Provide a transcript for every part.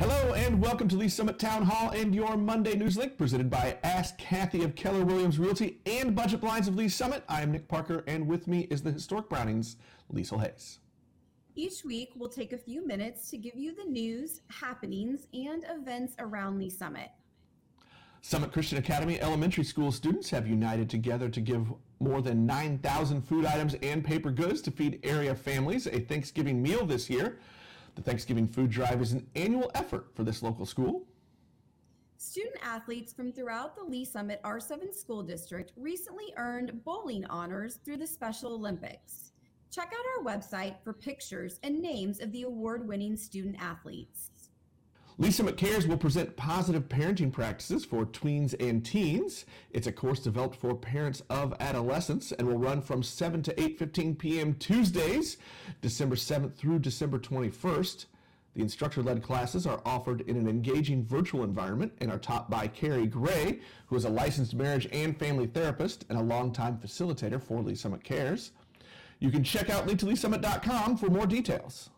Hello and welcome to Lee's Summit Town Hall and your Monday News Link presented by Ask Kathy of Keller Williams Realty and Budget Blinds of Lee's Summit. I am Nick Parker and with me is the historic Brownings, Liesl Hayes. Each week, we'll take a few minutes to give you the news, happenings, and events around Lee's Summit. Summit Christian Academy elementary school students have united together to give more than 9,000 food items and paper goods to feed area families a Thanksgiving meal this year. The Thanksgiving Food Drive is an annual effort for this local school. Student athletes from throughout the Lee Summit R7 School District recently earned bowling honors through the Special Olympics. Check out our website for pictures and names of the award winning student athletes. Lee Summit Cares will present positive parenting practices for tweens and teens. It's a course developed for parents of adolescents and will run from 7 to 8:15 p.m. Tuesdays, December 7th through December 21st. The instructor-led classes are offered in an engaging virtual environment and are taught by Carrie Gray, who is a licensed marriage and family therapist and a longtime facilitator for Summit Cares. You can check out linktoleesummit.com for more details.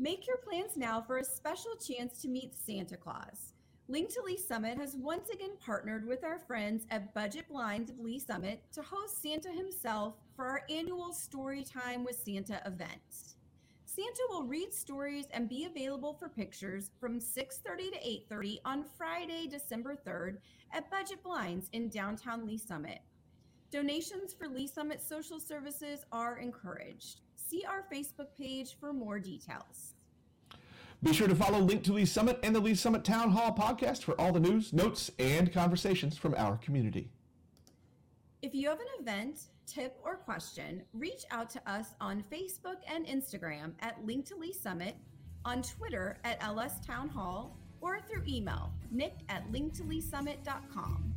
Make your plans now for a special chance to meet Santa Claus. Link to Lee Summit has once again partnered with our friends at Budget Blinds of Lee Summit to host Santa himself for our annual Story Time with Santa event. Santa will read stories and be available for pictures from 6:30 to 8:30 on Friday, December 3rd at Budget Blinds in downtown Lee Summit. Donations for Lee Summit social services are encouraged. See our Facebook page for more details. Be sure to follow Link to Lee Summit and the Lee Summit Town Hall podcast for all the news, notes, and conversations from our community. If you have an event, tip, or question, reach out to us on Facebook and Instagram at Link to Lee Summit, on Twitter at LS Town Hall, or through email, nick at linktoleesummit.com.